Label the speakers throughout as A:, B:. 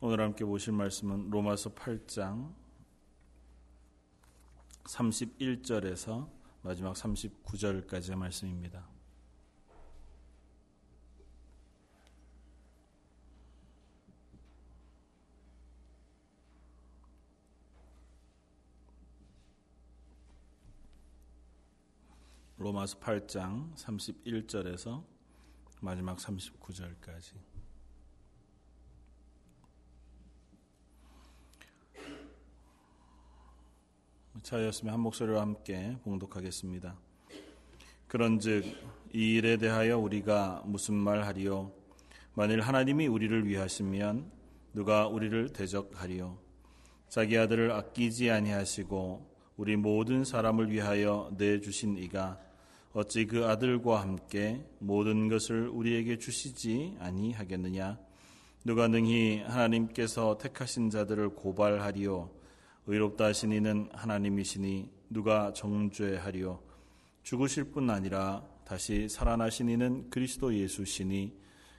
A: 오늘 함께 보실 말씀은 로마서 8장 31절에서 마지막 39절까지의 말씀입니다. 로마서 8장 31절에서 마지막 39절까지 차였으면 한 목소리로 함께 봉독하겠습니다. 그런즉 이 일에 대하여 우리가 무슨 말하리요? 만일 하나님이 우리를 위하시면 누가 우리를 대적하리요? 자기 아들을 아끼지 아니하시고 우리 모든 사람을 위하여 내 주신 이가 어찌 그 아들과 함께 모든 것을 우리에게 주시지 아니하겠느냐? 누가 능히 하나님께서 택하신 자들을 고발하리요 의롭다 하신 이는 하나님이시니 누가 정죄하리요? 죽으실 뿐 아니라 다시 살아나신 이는 그리스도 예수시니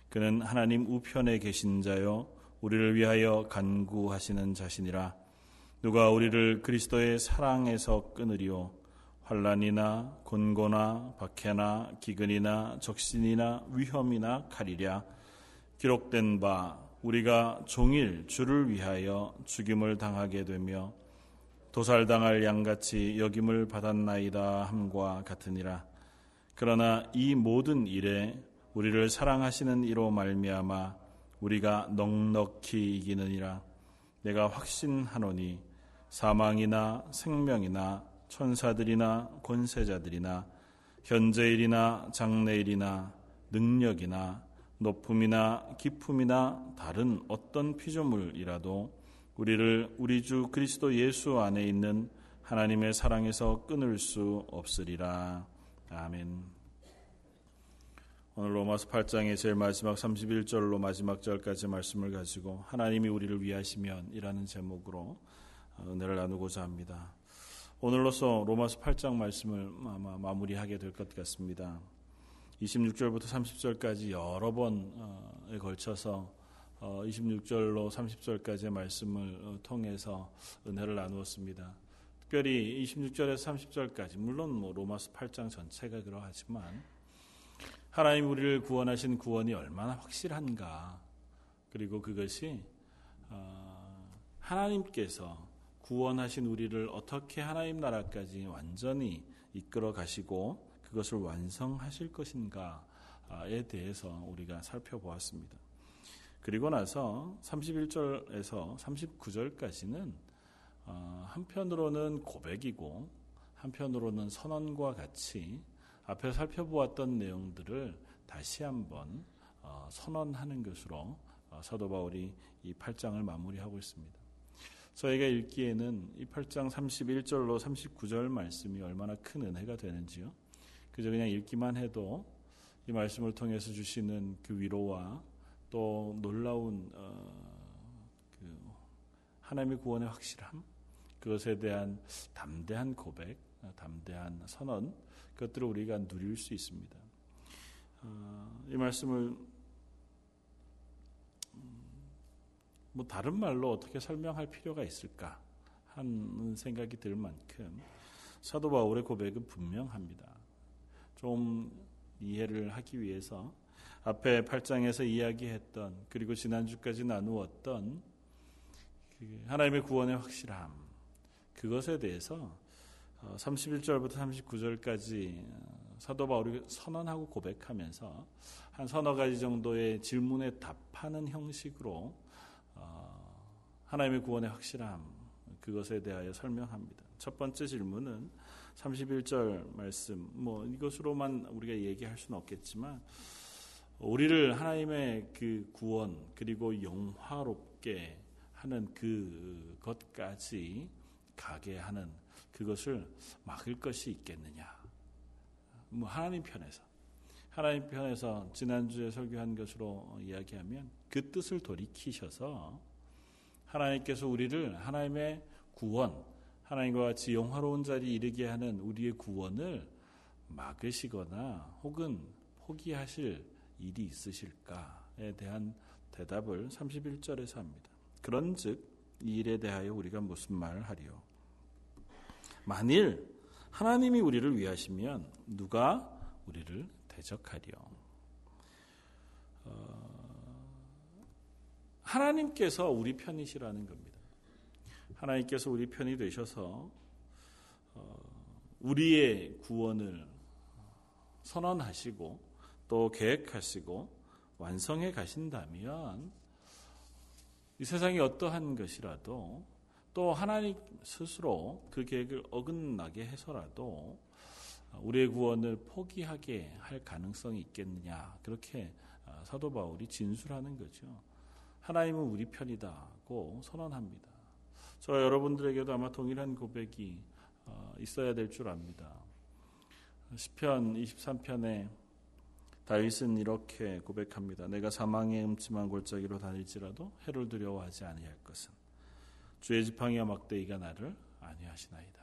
A: 그는 하나님 우편에 계신 자요 우리를 위하여 간구하시는 자신이라. 누가 우리를 그리스도의 사랑에서 끊으리요? 환란이나 곤고나 박해나 기근이나 적신이나 위험이나 칼이랴. 기록된 바 우리가 종일 주를 위하여 죽임을 당하게 되며 도살당할 양같이 여김을 받았나이다 함과 같으니라. 그러나 이 모든 일에 우리를 사랑하시는 이로 말미암아 우리가 넉넉히 이기느니라. 내가 확신하노니 사망이나 생명이나 천사들이나 권세자들이나 현재일이나 장래일이나 능력이나 높음이나 기품이나 다른 어떤 피조물이라도 우리를 우리 주 그리스도 예수 안에 있는 하나님의 사랑에서 끊을 수 없으리라. 아멘. 오늘 로마서 8장의 제일 마지막 31절로 마지막 절까지 말씀을 가지고 하나님이 우리를 위하시면이라는 제목으로 은혜를 나누고자 합니다. 오늘로서 로마서 8장 말씀을 아마 마무리하게 될 것 같습니다. 26절부터 30절까지 여러 번에 걸쳐서 26절로 어, 30절까지의 말씀을 어, 통해서 은혜를 나누었습니다. 특별히 26절에서 30절까지 물론 뭐 로마서 8장 전체가 그러하지만 하나님 우리를 구원하신 구원이 얼마나 확실한가 그리고 그것이 어, 하나님께서 구원하신 우리를 어떻게 하나님 나라까지 완전히 이끌어 가시고 그것을 완성하실 것인가에 대해서 우리가 살펴보았습니다. 그리고 나서 31절에서 39절까지는 어, 한편으로는 고백이고 한편으로는 선언과 같이 앞에 살펴보았던 내용들을 다시 한번 어, 선언하는 것으로 어, 사도 바울이 이 8장을 마무리하고 있습니다. 저희가 읽기에는 이 8장 31절로 39절 말씀이 얼마나 큰 은혜가 되는지요. 그저 그냥 읽기만 해도 이 말씀을 통해서 주시는 그 위로와 또 놀라운 어, 그 하나님의 구원의 확실함 그것에 대한 담대한 고백, 담대한 선언 그것들을 우리가 누릴 수 있습니다. 어, 이 말씀을 음, 뭐 다른 말로 어떻게 설명할 필요가 있을까 하는 생각이 들 만큼 사도 바울의 고백은 분명합니다. 좀 이해를 하기 위해서 앞에 8장에서 이야기했던 그리고 지난주까지 나누었던 그 하나님의 구원의 확실함 그것에 대해서 31절부터 어, 39절까지 어, 사도 바울이 선언하고 고백하면서 한 서너 가지 정도의 질문에 답하는 형식으로 어, 하나님의 구원의 확실함 그것에 대하여 설명합니다. 첫 번째 질문은 31절 말씀 뭐 이것으로만 우리가 얘기할 수는 없겠지만 우리를 하나님의 그 구원 그리고 영화롭게 하는 그것까지 가게 하는 그것을 막을 것이 있겠느냐? 뭐 하나님 편에서 하나님 편에서 지난주에 설교한 것으로 이야기하면 그 뜻을 돌이키셔서 하나님께서 우리를 하나님의 구원, 하나님과 같이 영화로운 자리에 이르게 하는 우리의 구원을 막으시거나 혹은 포기하실 일이 있으실까에 대한 대답을 31절에서 합니다. 그런즉 이 일에 대하여 우리가 무슨 말을 하리요? 만일 하나님이 우리를 위하시면 누가 우리를 대적하리요? 어, 하나님께서 우리 편이시라는 겁니다. 하나님께서 우리 편이 되셔서 어, 우리의 구원을 선언하시고 또 계획하시고 완성해 가신다면 이 세상이 어떠한 것이라도 또 하나님 스스로 그 계획을 어긋나게 해서라도 우리의 구원을 포기하게 할 가능성이 있겠느냐 그렇게 아, 사도 바울이 진술하는 거죠. 하나님은 우리 편이다고 선언합니다. 저 여러분들에게도 아마 동일한 고백이 어, 있어야 될 줄 압니다. 시편 23편에 다윗은 이렇게 고백합니다. 내가 사망의 음침한 골짜기로 다닐지라도 해를 두려워하지 아니할 것은 주의 지팡이와 막대기가 나를 아니하시나이다.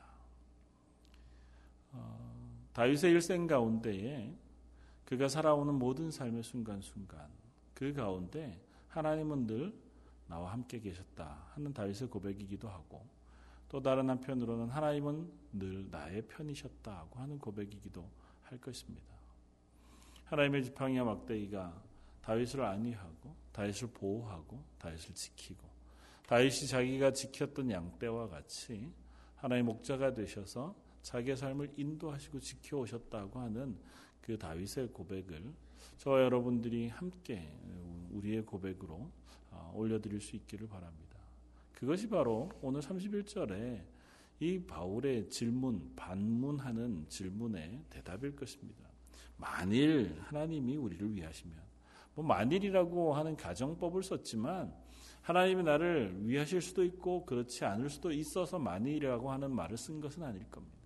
A: 어, 다윗의 일생 가운데에 그가 살아오는 모든 삶의 순간순간 그 가운데 하나님은 늘 나와 함께 계셨다 하는 다윗의 고백이기도 하고 또 다른 한편으로는 하나님은 늘 나의 편이셨다고 하는 고백이기도 할 것입니다. 하나님의 지팡이와 막대기가 다윗을 안위하고 다윗을 보호하고 다윗을 지키고 다윗이 자기가 지켰던 양떼와 같이 하나의 목자가 되셔서 자기의 삶을 인도하시고 지켜오셨다고 하는 그 다윗의 고백을 저와 여러분들이 함께 우리의 고백으로 어, 올려드릴 수 있기를 바랍니다. 그것이 바로 오늘 31절에 이 바울의 질문, 반문하는 질문의 대답일 것입니다. 만일 하나님이 우리를 위하시면, 뭐 만일이라고 하는 가정법을 썼지만 하나님이 나를 위하실 수도 있고 그렇지 않을 수도 있어서 만일이라고 하는 말을 쓴 것은 아닐 겁니다.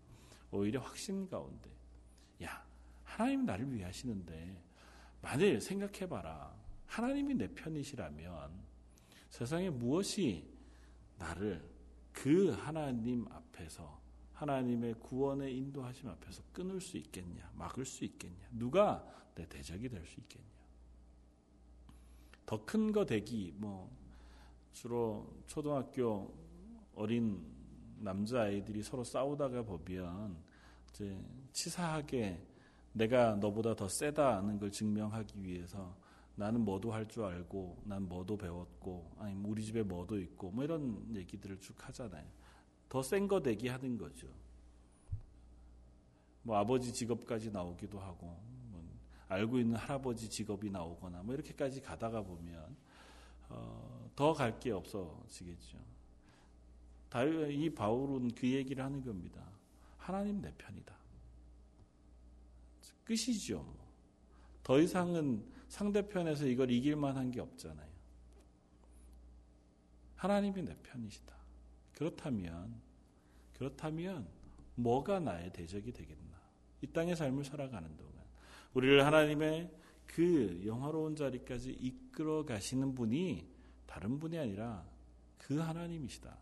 A: 오히려 확신 가운데, 야, 하나님 나를 위하시는데 만일 생각해봐라. 하나님이 내 편이시라면 세상에 무엇이 나를 그 하나님 앞에서 하나님의 구원의 인도하심 앞에서 끊을 수 있겠냐, 막을 수 있겠냐, 누가 내 대적이 될 수 있겠냐. 더 큰 거 되기, 뭐, 주로 초등학교 어린 남자 아이들이 서로 싸우다가 보면, 이제 치사하게 내가 너보다 더 세다는 걸 증명하기 위해서 나는 뭐도 할 줄 알고 난 뭐도 배웠고 아니 우리 집에 뭐도 있고 뭐 이런 얘기들을 쭉 하잖아요. 더 센 거 되기 하는 거죠. 뭐 아버지 직업까지 나오기도 하고 뭐 알고 있는 할아버지 직업이 나오거나 뭐 이렇게까지 가다가 보면 어, 더 갈 게 없어지겠죠. 이 바울은 그 얘기를 하는 겁니다. 하나님 내 편이다. 끝이죠. 뭐. 더 이상은 상대편에서 이걸 이길 만한 게 없잖아요. 하나님이 내 편이시다. 그렇다면, 그렇다면, 뭐가 나의 대적이 되겠나? 이 땅의 삶을 살아가는 동안, 우리를 하나님의 그 영화로운 자리까지 이끌어 가시는 분이 다른 분이 아니라 그 하나님이시다.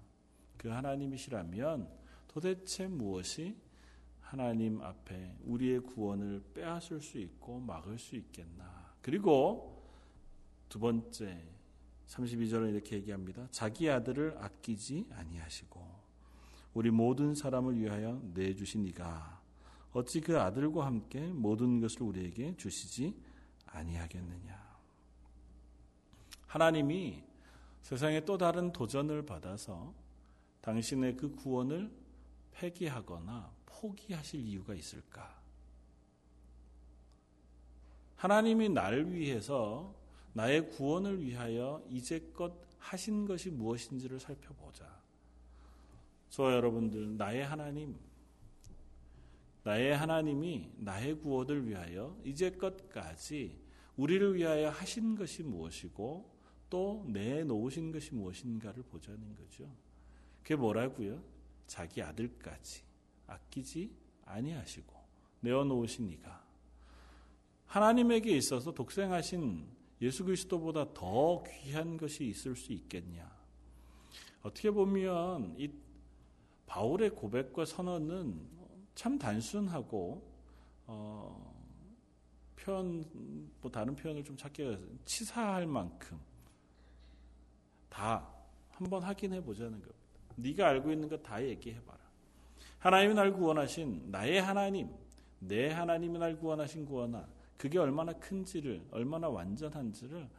A: 그 하나님이시라면 도대체 무엇이 하나님 앞에 우리의 구원을 빼앗을 수 있고 막을 수 있겠나? 그리고 두 번째 32절은 이렇게 얘기합니다. 자기 아들을 아끼지 아니하시고 우리 모든 사람을 위하여 내주신 이가 어찌 그 아들과 함께 모든 것을 우리에게 주시지 아니하겠느냐. 하나님이 세상에 또 다른 도전을 받아서 당신의 그 구원을 폐기하거나 포기하실 이유가 있을까? 하나님이 나를 위해서 나의 구원을 위하여 이제껏 하신 것이 무엇인지를 살펴보자. 저 여러분들, 나의 하나님, 나의 하나님이 나의 구원을 위하여 이제껏까지 우리를 위하여 하신 것이 무엇이고 또 내놓으신 것이 무엇인가를 보자는 거죠. 그게 뭐라고요? 자기 아들까지 아끼지 아니하시고 내어놓으신 이가 하나님에게 있어서 독생하신 예수 그리스도보다 더 귀한 것이 있을 수 있겠냐? 어떻게 보면 이 바울의 고백과 선언은 참 단순하고 어, 표현 뭐 다른 표현을 좀 찾기가 치사할 만큼 다 한번 확인해 보자는 겁니다. 네가 알고 있는 것다 얘기해 봐라. 하나님이 날 구원하신 나의 하나님, 내 하나님이 날 구원하신 구원아, 그게 얼마나 큰지를, 얼마나 완전한지를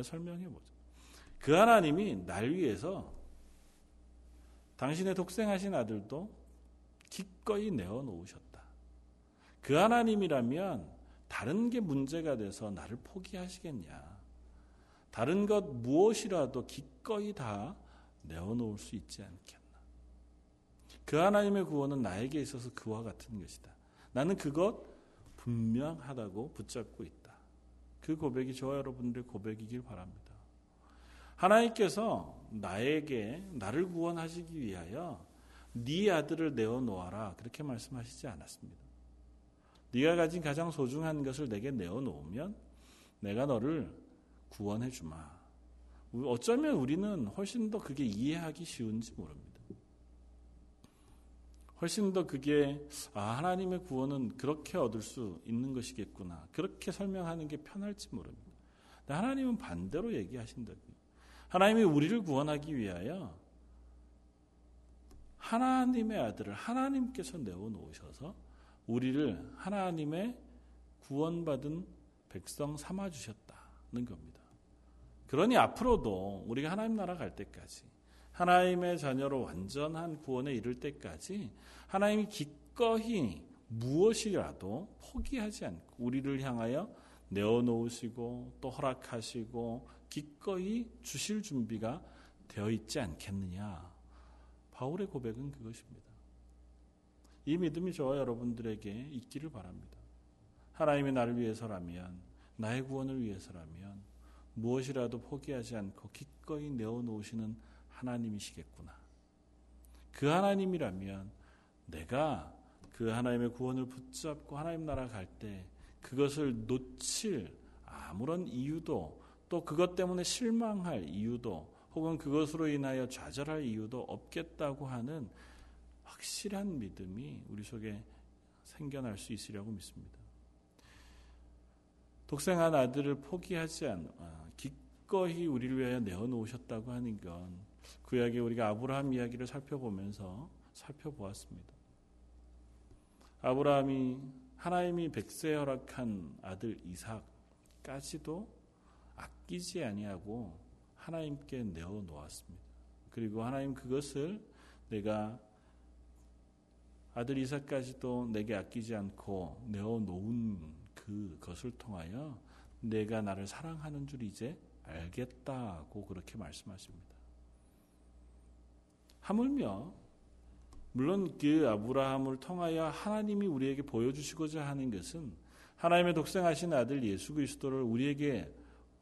A: 설명해 보자. 그 하나님이 날 위해서 당신의 독생하신 아들도 기꺼이 내어 놓으셨다. 그 하나님이라면 다른 게 문제가 돼서 나를 포기하시겠냐? 다른 것 무엇이라도 기꺼이 다 내어 놓을 수 있지 않겠나? 그 하나님의 구원은 나에게 있어서 그와 같은 것이다. 나는 그것 분명하다고 붙잡고 있다. 그 고백이 저와 여러분들의 고백이길 바랍니다. 하나님께서 나에게 나를 구원하시기 위하여 네 아들을 내어 놓아라 그렇게 말씀하시지 않았습니다. 네가 가진 가장 소중한 것을 내게 내어 놓으면 내가 너를 구원해 주마. 어쩌면 우리는 훨씬 더 그게 이해하기 쉬운지 모릅니다. 훨씬 더 그게 아, 하나님의 구원은 그렇게 얻을 수 있는 것이겠구나. 그렇게 설명하는 게 편할지 모릅니다. 하나님은 반대로 얘기하신다고요. 하나님이 우리를 구원하기 위하여 하나님의 아들을 하나님께서 내어 놓으셔서 우리를 하나님의 구원받은 백성 삼아 주셨다는 겁니다. 그러니 앞으로도 우리가 하나님 나라 갈 때까지 하나님의 자녀로 완전한 구원에 이를 때까지 하나님이 기꺼이 무엇이라도 포기하지 않고 우리를 향하여 내어 놓으시고 또 허락하시고 기꺼이 주실 준비가 되어 있지 않겠느냐. 바울의 고백은 그것입니다. 이 믿음이 저와 여러분들에게 있기를 바랍니다. 하나님이 나를 위해서라면, 나의 구원을 위해서라면, 무엇이라도 포기하지 않고 기꺼이 내어놓으시는 하나님이시겠구나. 그 하나님이라면 내가 그 하나님의 구원을 붙잡고 하나님 나라 갈 때 그것을 놓칠 아무런 이유도 또 그것 때문에 실망할 이유도 혹은 그것으로 인하여 좌절할 이유도 없겠다고 하는 확실한 믿음이 우리 속에 생겨날 수 있으려고 믿습니다. 독생한 아들을 포기하지 않, 아, 기꺼이 우리를 위하여 내어놓으셨다고 하는 건 구약에 우리가 아브라함 이야기를 살펴보면서 살펴보았습니다. 아브라함이 하나님이 백세 허락한 아들 이삭까지도 아끼지 아니하고 하나님께 내어 놓았습니다. 그리고 하나님 그것을 내가 아들 이삭까지도 내게 아끼지 않고 내어 놓은 그것을 통하여 내가 나를 사랑하는 줄 이제 알겠다고 그렇게 말씀하십니다. 하물며 물론 그 아브라함을 통하여 하나님이 우리에게 보여주시고자 하는 것은 하나님의 독생하신 아들 예수 그리스도를 우리에게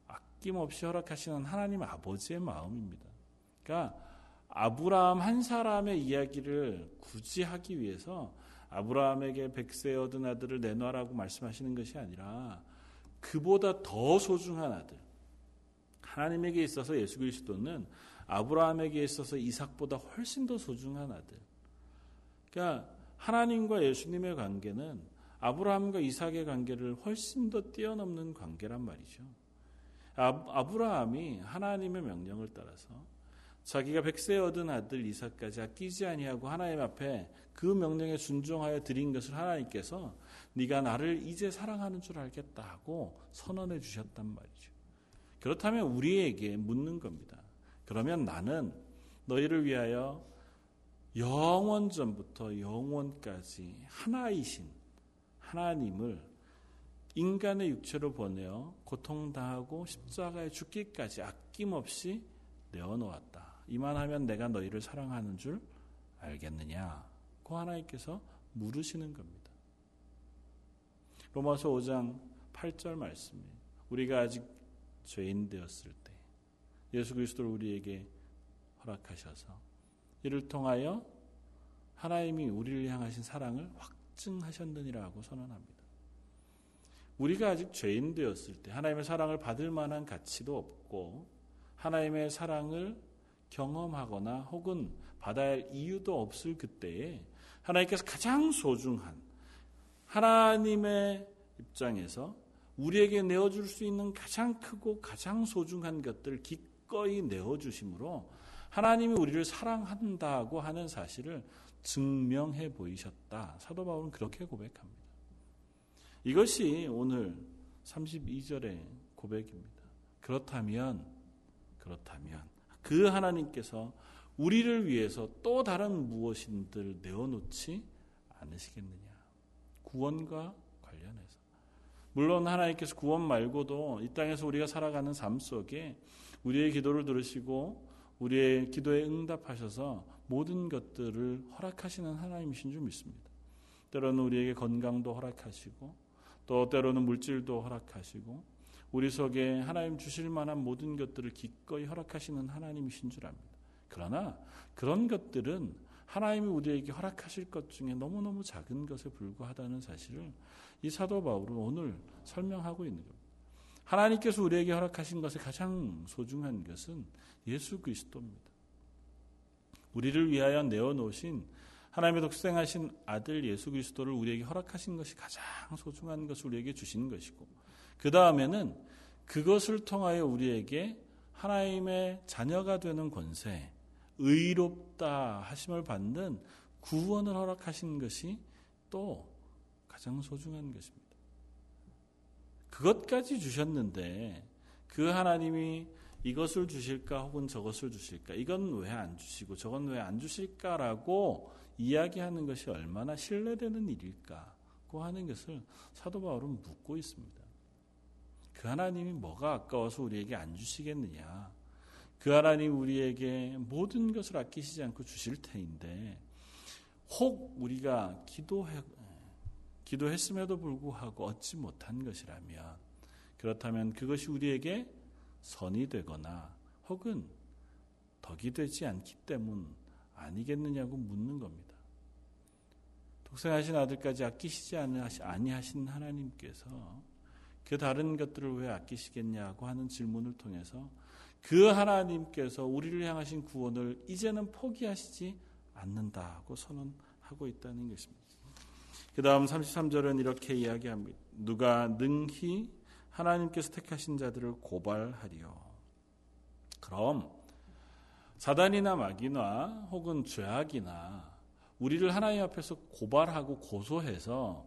A: 아낌없이 허락하시는 하나님 아버지의 마음입니다. 그러니까 아브라함 한 사람의 이야기를 굳이 하기 위해서 아브라함에게 백세 얻은 아들을 내놔라고 말씀하시는 것이 아니라 그보다 더 소중한 아들. 하나님에게 있어서 예수 그리스도는 아브라함에게 있어서 이삭보다 훨씬 더 소중한 아들. 그러니까 하나님과 예수님의 관계는 아브라함과 이삭의 관계를 훨씬 더 뛰어넘는 관계란 말이죠. 아브라함이 하나님의 명령을 따라서 자기가 백세 얻은 아들 이삭까지 아끼지 아니하고 하나님 앞에 그 명령에 순종하여 드린 것을 하나님께서 네가 나를 이제 사랑하는 줄 알겠다 하고 선언해 주셨단 말이죠. 그렇다면 우리에게 묻는 겁니다. 그러면 나는 너희를 위하여 영원 전부터 영원까지 하나이신 하나님을 인간의 육체로 보내어 고통당하고 십자가에 죽기까지 아낌없이 내어놓았다. 이만하면 내가 너희를 사랑하는 줄 알겠느냐? 그 하나님께서 물으시는 겁니다. 로마서 5장 8절 말씀이 우리가 아직 죄인 되었을 때 예수 그리스도를 우리에게 허락하셔서 이를 통하여 하나님이 우리를 향하신 사랑을 확증하셨느니라고 선언합니다. 우리가 아직 죄인 되었을 때 하나님의 사랑을 받을 만한 가치도 없고 하나님의 사랑을 경험하거나 혹은 받아야 할 이유도 없을 그때에 하나님께서 가장 소중한 하나님의 입장에서 우리에게 내어줄 수 있는 가장 크고 가장 소중한 것들을 기 꺼이 내어주심으로 하나님이 우리를 사랑한다고 하는 사실을 증명해 보이셨다. 사도 바울은 그렇게 고백합니다. 이것이 오늘 32절의 고백입니다. 그렇다면 그렇다면 그 하나님께서 우리를 위해서 또 다른 무엇인들 내어놓지 않으시겠느냐. 구원과. 물론 하나님께서 구원 말고도 이 땅에서 우리가 살아가는 삶 속에 우리의 기도를 들으시고 우리의 기도에 응답하셔서 모든 것들을 허락하시는 하나님이신 줄 믿습니다. 때로는 우리에게 건강도 허락하시고 또 때로는 물질도 허락하시고 우리 속에 하나님 주실 만한 모든 것들을 기꺼이 허락하시는 하나님이신 줄 압니다. 그러나 그런 것들은 하나님이 우리에게 허락하실 것 중에 너무너무 작은 것에 불과하다는 사실을 이 사도 바울은 오늘 설명하고 있는 겁니다. 하나님께서 우리에게 허락하신 것에 가장 소중한 것은 예수 그리스도입니다. 우리를 위하여 내어놓으신 하나님의 독생하신 아들 예수 그리스도를 우리에게 허락하신 것이 가장 소중한 것을 우리에게 주신 것이고 그 다음에는 그것을 통하여 우리에게 하나님의 자녀가 되는 권세, 의롭다 하심을 받는 구원을 허락하신 것이 또 가장 소중한 것입니다. 그것까지 주셨는데 그 하나님이 이것을 주실까 혹은 저것을 주실까 이건 왜 안 주시고 저건 왜 안 주실까라고 이야기하는 것이 얼마나 신뢰되는 일일까고 하는 것을 사도 바울은 묻고 있습니다. 그 하나님이 뭐가 아까워서 우리에게 안 주시겠느냐? 그 하나님 우리에게 모든 것을 아끼시지 않고 주실 테인데 혹 우리가 기도해, 기도했음에도 불구하고 얻지 못한 것이라면 그렇다면 그것이 우리에게 선이 되거나 혹은 덕이 되지 않기 때문 아니겠느냐고 묻는 겁니다. 독생하신 아들까지 아끼시지 아니하신 하나님께서 그 다른 것들을 왜 아끼시겠냐고 하는 질문을 통해서 그 하나님께서 우리를 향하신 구원을 이제는 포기하시지 않는다고 선언하고 있다는 것입니다. 그 다음 33절은 이렇게 이야기합니다. 누가 능히 하나님께서 택하신 자들을 고발하리요. 그럼 사단이나 마귀나 혹은 죄악이나 우리를 하나님 앞에서 고발하고 고소해서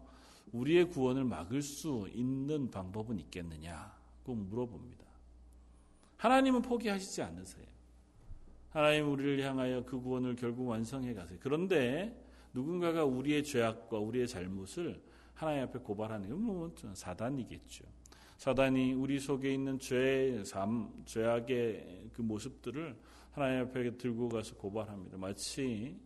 A: 우리의 구원을 막을 수 있는 방법은 있겠느냐고 물어봅니다. 하나님은 포기하시지 않으세요. 하나님 우리를 향하여 그 구원을 결국 완성해 가세요. 그런데 누군가가 우리의 죄악과 우리의 잘못을 하나님 앞에 고발하는 건 뭐 사단이겠죠. 사단이 우리 속에 있는 죄의 삶, 죄악의 그 모습들을 하나님 앞에 들고 가서 고발합니다. 마치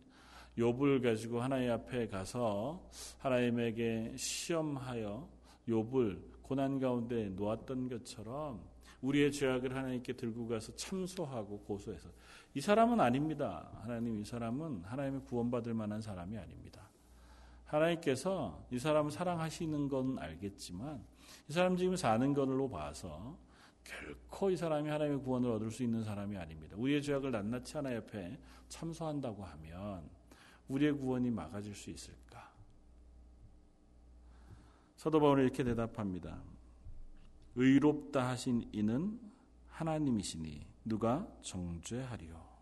A: 욥을 가지고 하나님 앞에 가서 하나님에게 시험하여 욥을 고난 가운데 놓았던 것처럼 우리의 죄악을 하나님께 들고 가서 참소하고 고소해서 이 사람은 아닙니다. 하나님 이 사람은 하나님의 구원받을 만한 사람이 아닙니다. 하나님께서 이 사람을 사랑하시는 건 알겠지만 이 사람 지금 사는 걸로 봐서 결코 이 사람이 하나님의 구원을 얻을 수 있는 사람이 아닙니다. 우리의 죄악을 낱낱이 하나 옆에 참소한다고 하면 우리의 구원이 막아질 수 있을까? 사도 바울은 이렇게 대답합니다. 의롭다 하신 이는 하나님이시니 누가 정죄하리요.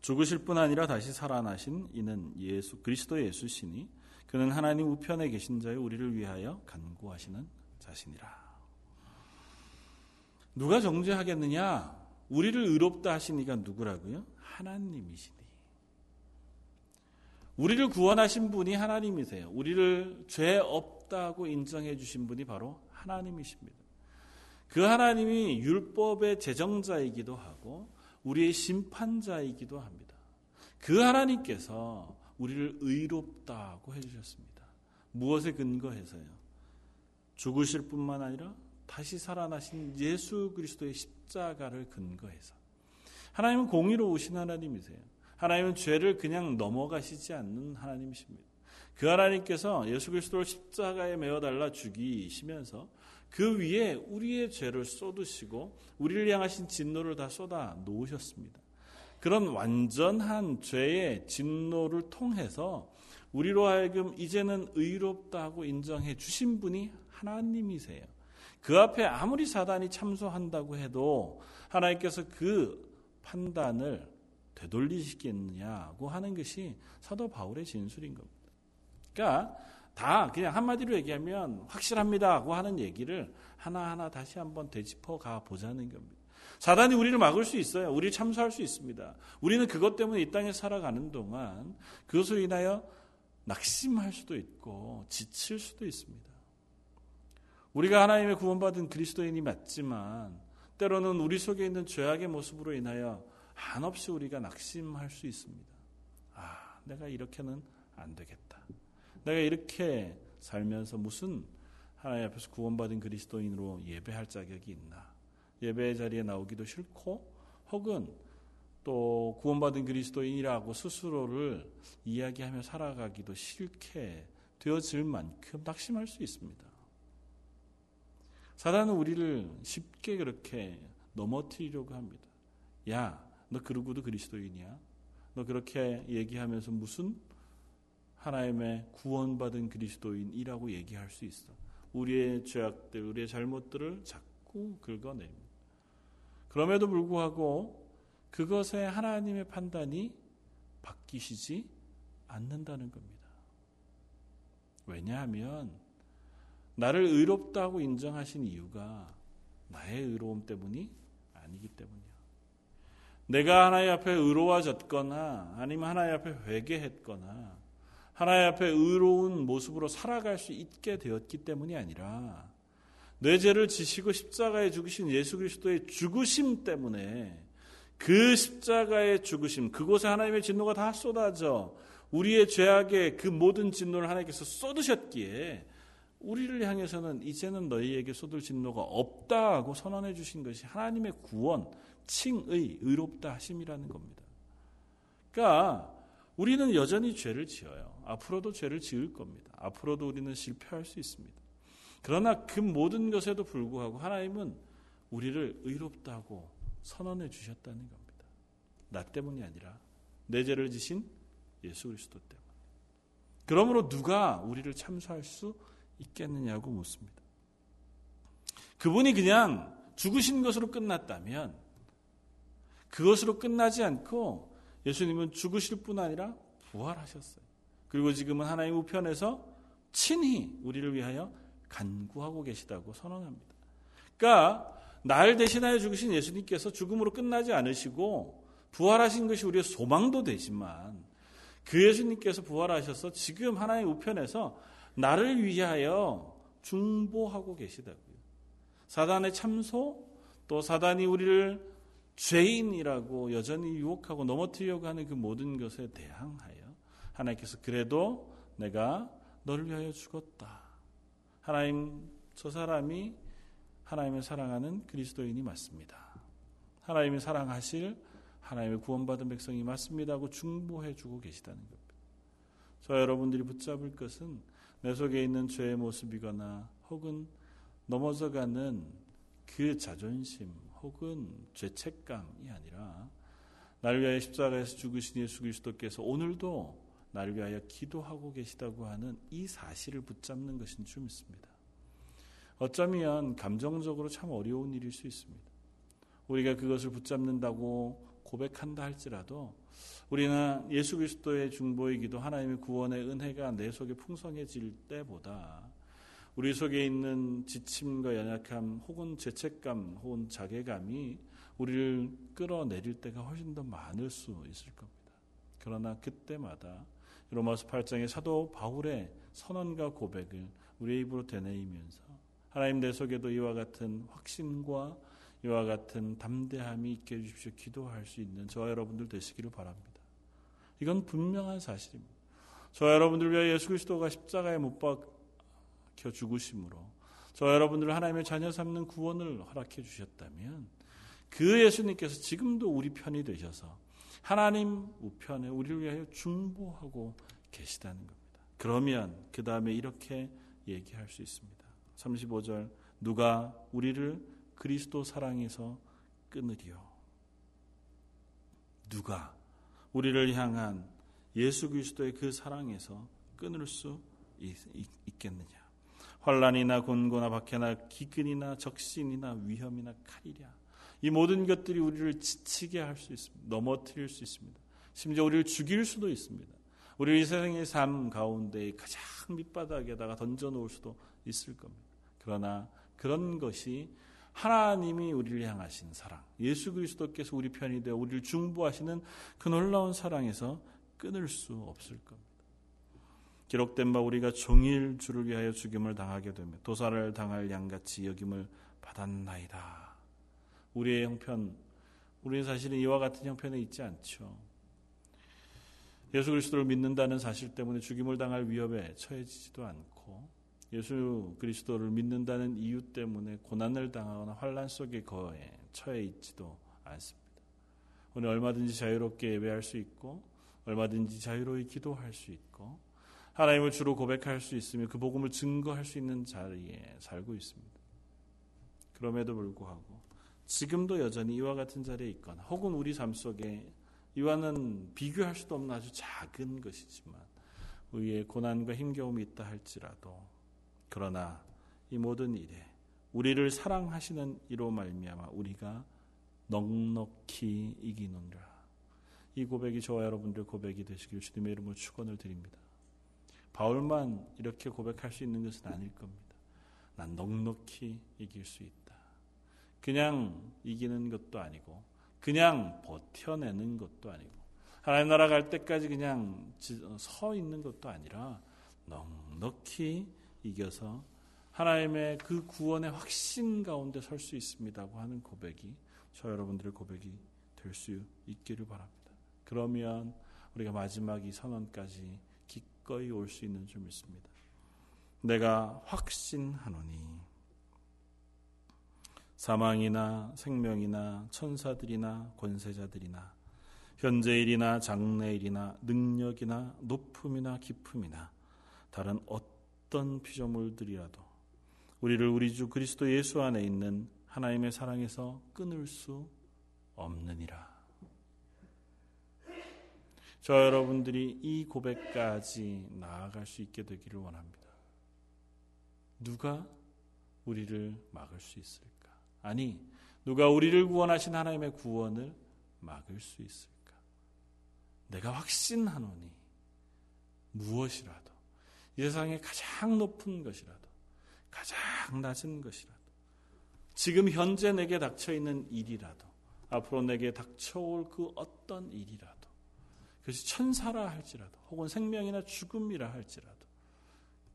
A: 죽으실 뿐 아니라 다시 살아나신 이는 예수 그리스도 예수시니 그는 하나님 우편에 계신 자의 우리를 위하여 간구하시는 자신이라. 누가 정죄하겠느냐? 우리를 의롭다 하신 이가 누구라고요? 하나님이시니. 우리를 구원하신 분이 하나님이세요. 우리를 죄 없다고 인정해 주신 분이 바로 하나님이십니다. 그 하나님이 율법의 제정자이기도 하고 우리의 심판자이기도 합니다. 그 하나님께서 우리를 의롭다고 해주셨습니다. 무엇에 근거해서요? 죽으실 뿐만 아니라 다시 살아나신 예수 그리스도의 십자가를 근거해서. 하나님은 공의로우신 하나님이세요. 하나님은 죄를 그냥 넘어가시지 않는 하나님이십니다. 그 하나님께서 예수 그리스도를 십자가에 메어 달라 죽이시면서 그 위에 우리의 죄를 쏟으시고 우리를 향하신 진노를 다 쏟아 놓으셨습니다. 그런 완전한 죄의 진노를 통해서 우리로 하여금 이제는 의롭다고 인정해 주신 분이 하나님이세요. 그 앞에 아무리 사단이 참소한다고 해도 하나님께서 그 판단을 되돌리시겠느냐고 하는 것이 사도 바울의 진술인 겁니다. 그러니까 다 그냥 한마디로 얘기하면 확실합니다고 하는 얘기를 하나하나 다시 한번 되짚어 가 보자는 겁니다. 사단이 우리를 막을 수 있어요. 우리를 참수할 수 있습니다. 우리는 그것 때문에 이 땅에 살아가는 동안 그것으로 인하여 낙심할 수도 있고 지칠 수도 있습니다. 우리가 하나님의 구원받은 그리스도인이 맞지만 때로는 우리 속에 있는 죄악의 모습으로 인하여 한없이 우리가 낙심할 수 있습니다. 아, 내가 이렇게는 안 되겠다. 내가 이렇게 살면서 무슨 하나님 앞에서 구원받은 그리스도인으로 예배할 자격이 있나? 예배 자리에 나오기도 싫고 혹은 또 구원받은 그리스도인이라고 스스로를 이야기하며 살아가기도 싫게 되어질 만큼 낙심할 수 있습니다. 사단은 우리를 쉽게 그렇게 넘어뜨리려고 합니다. 야, 너 그러고도 그리스도인이야? 너 그렇게 얘기하면서 무슨 하나님의 구원받은 그리스도인이라고 얘기할 수 있어? 우리의 죄악들, 우리의 잘못들을 자꾸 긁어냅니다. 그럼에도 불구하고 그것에 하나님의 판단이 바뀌시지 않는다는 겁니다. 왜냐하면 나를 의롭다고 인정하신 이유가 나의 의로움 때문이 아니기 때문이야. 내가 하나님 앞에 의로워졌거나 아니면 하나님 앞에 회개했거나 하나님 앞에 의로운 모습으로 살아갈 수 있게 되었기 때문이 아니라 내 죄를 지시고 십자가에 죽으신 예수 그리스도의 죽으심 때문에 그 십자가의 죽으심, 그곳에 하나님의 진노가 다 쏟아져 우리의 죄악의 그 모든 진노를 하나님께서 쏟으셨기에 우리를 향해서는 이제는 너희에게 쏟을 진노가 없다고 선언해 주신 것이 하나님의 구원, 칭의, 의롭다 하심이라는 겁니다. 그러니까 우리는 여전히 죄를 지어요. 앞으로도 죄를 지을 겁니다. 앞으로도 우리는 실패할 수 있습니다. 그러나 그 모든 것에도 불구하고 하나님은 우리를 의롭다고 선언해 주셨다는 겁니다. 나 때문이 아니라 내 죄를 지신 예수 그리스도 때문. 그러므로 누가 우리를 참수할 수 있겠느냐고 묻습니다. 그분이 그냥 죽으신 것으로 끝났다면 그것으로 끝나지 않고 예수님은 죽으실 뿐 아니라 부활하셨어요. 그리고 지금은 하나님 우편에서 친히 우리를 위하여 간구하고 계시다고 선언합니다. 그러니까 날 대신하여 죽으신 예수님께서 죽음으로 끝나지 않으시고 부활하신 것이 우리의 소망도 되지만 그 예수님께서 부활하셔서 지금 하나님 우편에서 나를 위하여 중보하고 계시다고요. 사단의 참소 또 사단이 우리를 죄인이라고 여전히 유혹하고 넘어뜨리려고 하는 그 모든 것에 대항하여 하나님께서 그래도 내가 너를 위하여 죽었다. 하나님 저 사람이 하나님을 사랑하는 그리스도인이 맞습니다. 하나님이 사랑하실 하나님의 구원받은 백성이 맞습니다 하고 중보해 주고 계시다는 겁니다. 저 여러분들이 붙잡을 것은 내 속에 있는 죄의 모습이거나 혹은 넘어져가는 그 자존심 혹은 죄책감이 아니라 나를 위하여 십자가에서 죽으신 예수 그리스도께서 오늘도 나를 위하여 기도하고 계시다고 하는 이 사실을 붙잡는 것인 줄 믿습니다. 어쩌면 감정적으로 참 어려운 일일 수 있습니다. 우리가 그것을 붙잡는다고 고백한다 할지라도 우리는 예수 그리스도의 중보의 기도 하나님의 구원의 은혜가 내 속에 풍성해질 때보다 우리 속에 있는 지침과 연약함 혹은 죄책감 혹은 자괴감이 우리를 끌어내릴 때가 훨씬 더 많을 수 있을 겁니다. 그러나 그때마다 로마서 8장의 사도 바울의 선언과 고백을 우리의 입으로 되뇌이면서 하나님 내 속에도 이와 같은 확신과 이와 같은 담대함이 있게 해주십시오. 기도할 수 있는 저와 여러분들 되시기를 바랍니다. 이건 분명한 사실입니다. 저와 여러분들 위해 예수 그리스도가 십자가에 못 박혀 죽으심으로 저와 여러분들을 하나님의 자녀 삼는 구원을 허락해 주셨다면 그 예수님께서 지금도 우리 편이 되셔서 하나님 우편에 우리를 위하여 중보하고 계시다는 겁니다. 그러면 그 다음에 이렇게 얘기할 수 있습니다. 35절 누가 우리를 그리스도 사랑에서 끊으리요. 누가 우리를 향한 예수 그리스도의 그 사랑에서 끊을 수 있, 겠느냐 환란이나 곤고나 박해나 기근이나 적신이나 위험이나 칼이랴 이 모든 것들이 우리를 지치게 할 수 있습니다. 넘어뜨릴 수 있습니다. 심지어 우리를 죽일 수도 있습니다. 우리 이 세상의 삶 가운데 가장 밑바닥에다가 던져 놓을 수도 있을 겁니다. 그러나 그런 것이 하나님이 우리를 향하신 사랑, 예수 그리스도께서 우리 편이 되어 우리를 중보하시는 그 놀라운 사랑에서 끊을 수 없을 겁니다. 기록된 바 우리가 종일 주를 위하여 죽임을 당하게 되며 도살을 당할 양같이 여김을 받았나이다. 우리의 형편, 우리는 사실은 이와 같은 형편에 있지 않죠. 예수 그리스도를 믿는다는 사실 때문에 죽임을 당할 위협에 처해지지도 않고 예수 그리스도를 믿는다는 이유 때문에 고난을 당하거나 환란 속에 거에 처해 있지도 않습니다. 오늘 얼마든지 자유롭게 예배할 수 있고 얼마든지 자유로이 기도할 수 있고 하나님을 주로 고백할 수 있으며 그 복음을 증거할 수 있는 자리에 살고 있습니다. 그럼에도 불구하고 지금도 여전히 이와 같은 자리에 있거나 혹은 우리 삶 속에 이와는 비교할 수도 없는 아주 작은 것이지만 우리의 고난과 힘겨움이 있다 할지라도 그러나 이 모든 일에 우리를 사랑하시는 이로 말미암아 우리가 넉넉히 이기느니라. 이 고백이 저와 여러분들의 고백이 되시길 주님의 이름으로 축원을 드립니다. 바울만 이렇게 고백할 수 있는 것은 아닐 겁니다. 난 넉넉히 이길 수 있다. 그냥 이기는 것도 아니고 그냥 버텨내는 것도 아니고 하나님 나라 갈 때까지 그냥 서 있는 것도 아니라 넉넉히 이겨서 하나님의 그 구원의 확신 가운데 설 수 있습니다고 하는 고백이 저 여러분들의 고백이 될 수 있기를 바랍니다. 그러면 우리가 마지막 이 선언까지 기꺼이 올 수 있는 줄 믿습니다. 내가 확신하노니 사망이나 생명이나 천사들이나 권세자들이나 현재일이나 장래일이나 능력이나 높음이나 깊음이나 다른 어떤 피조물들이라도 우리를 우리 주 그리스도 예수 안에 있는 하나님의 사랑에서 끊을 수 없느니라. 저 여러분들이 이 고백까지 나아갈 수 있게 되기를 원합니다. 누가 우리를 막을 수 있을까? 아니, 누가 우리를 구원하신 하나님의 구원을 막을 수 있을까? 내가 확신하노니 무엇이라도 이 세상에 가장 높은 것이라도 가장 낮은 것이라도 지금 현재 내게 닥쳐 있는 일이라도 앞으로 내게 닥쳐올 그 어떤 일이라도 그것이 천사라 할지라도 혹은 생명이나 죽음이라 할지라도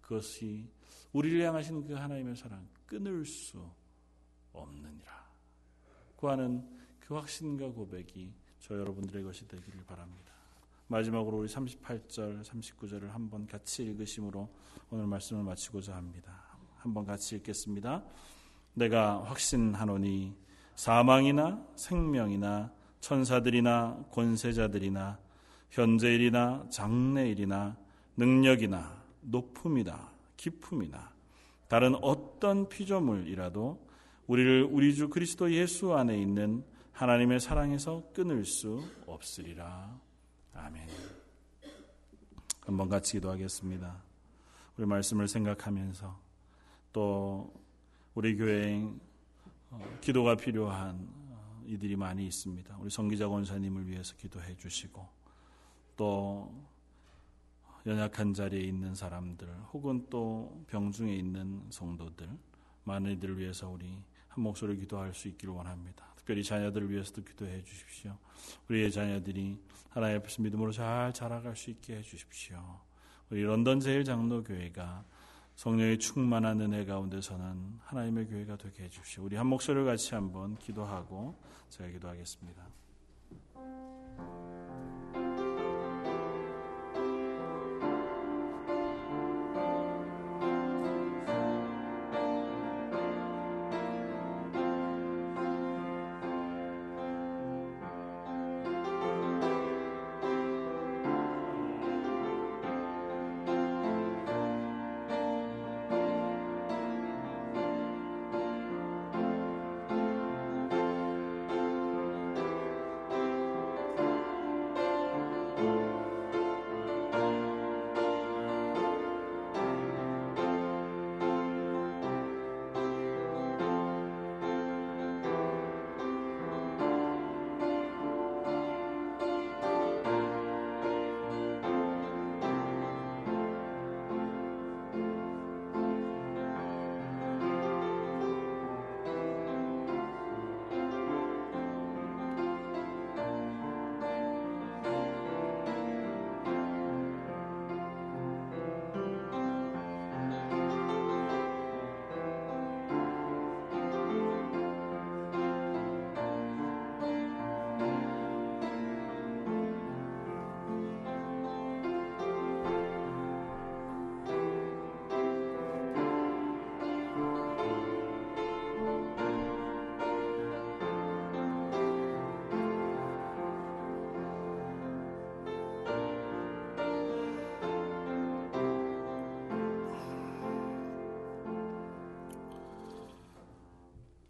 A: 그것이 우리를 향하신 그 하나님의 사랑 끊을 수 없느니라. 구하는 그 확신과 고백이 저 여러분들의 것이 되기를 바랍니다. 마지막으로 우리 38절, 39절을 한번 같이 읽으심으로 오늘 말씀을 마치고자 합니다. 한번 같이 읽겠습니다. 내가 확신하노니 사망이나 생명이나 천사들이나 권세자들이나 현재일이나 장래일이나 능력이나 높음이나 깊음이나 다른 어떤 피조물이라도 우리를 우리 주 그리스도 예수 안에 있는 하나님의 사랑에서 끊을 수 없으리라. 아멘. 한번 같이 기도하겠습니다. 우리 말씀을 생각하면서 또 우리 교회에 어, 기도가 필요한 어, 이들이 많이 있습니다. 우리 성기자 권사님을 위해서 기도해 주시고 또 연약한 자리에 있는 사람들 혹은 또 병중에 있는 성도들 많은 이들을 위해서 우리 한 목소리 기도할 수 있기를 원합니다. 특별히 자녀들을 위해서도 기도해 주십시오. 우리의 자녀들이 하나님 앞에서 믿음으로 잘 자라갈 수 있게 해 주십시오. 우리 런던 제일 장로교회가 성령의 충만한 은혜 가운데서는 하나님의 교회가 되게 해 주십시오. 우리 한 목소리를 같이 한번 기도하고 제가 기도하겠습니다.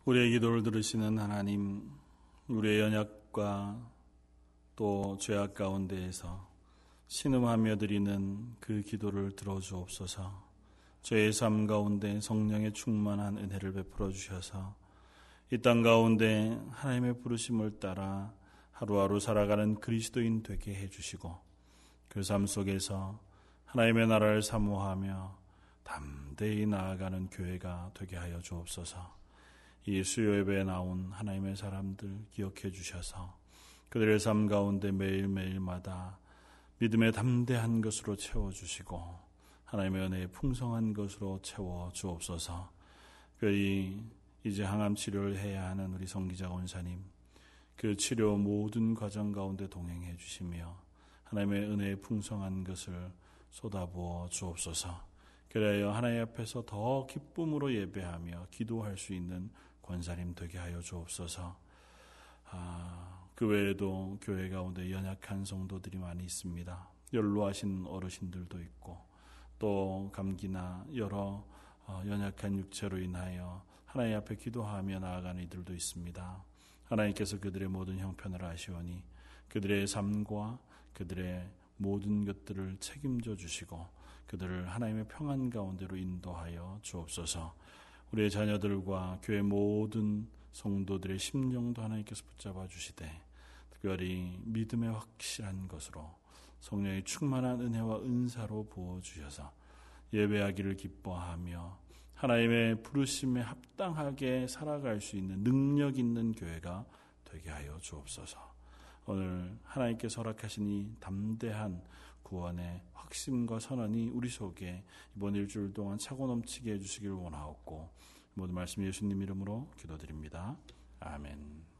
A: 우리의 기도를 들으시는 하나님, 우리의 연약과 또 죄악 가운데에서 신음하며 드리는 그 기도를 들어주옵소서. 저의 삶 가운데 성령의 충만한 은혜를 베풀어 주셔서 이 땅 가운데 하나님의 부르심을 따라 하루하루 살아가는 그리스도인 되게 해주시고 그 삶 속에서 하나님의 나라를 사모하며 담대히 나아가는 교회가 되게 하여 주옵소서. 이 수요 예배에 나온 하나님의 사람들 기억해 주셔서 그들의 삶 가운데 매일매일마다 믿음의 담대한 것으로 채워 주시고 하나님의 은혜의 풍성한 것으로 채워 주옵소서. 특별히 이제 항암 치료를 해야 하는 우리 성기자 원사님 그 치료 모든 과정 가운데 동행해 주시며 하나님의 은혜의 풍성한 것을 쏟아부어 주옵소서. 그래야 하나님 앞에서 더 기쁨으로 예배하며 기도할 수 있는 권사님 되게 하여 주옵소서. 아, 그 외에도 교회 가운데 연약한 성도들이 많이 있습니다. 연로하신 어르신들도 있고 또 감기나 여러 어, 연약한 육체로 인하여 하나님 앞에 기도하며 나아가는 이들도 있습니다. 하나님께서 그들의 모든 형편을 아시오니 그들의 삶과 그들의 모든 것들을 책임져 주시고 그들을 하나님의 평안 가운데로 인도하여 주옵소서. 우리의 자녀들과 교회 모든 성도들의 심령도 하나님께서 붙잡아 주시되 특별히 믿음의 확실한 것으로 성령의 충만한 은혜와 은사로 부어 주셔서 예배하기를 기뻐하며 하나님의 부르심에 합당하게 살아갈 수 있는 능력 있는 교회가 되게 하여 주옵소서. 오늘 하나님께서 허락하신 이 담대한 구원의 확신과 선언이 우리 속에 이번 일주일 동안 차고 넘치게 해주시길 원하옵고 모든 말씀 예수님 이름으로 기도드립니다. 아멘.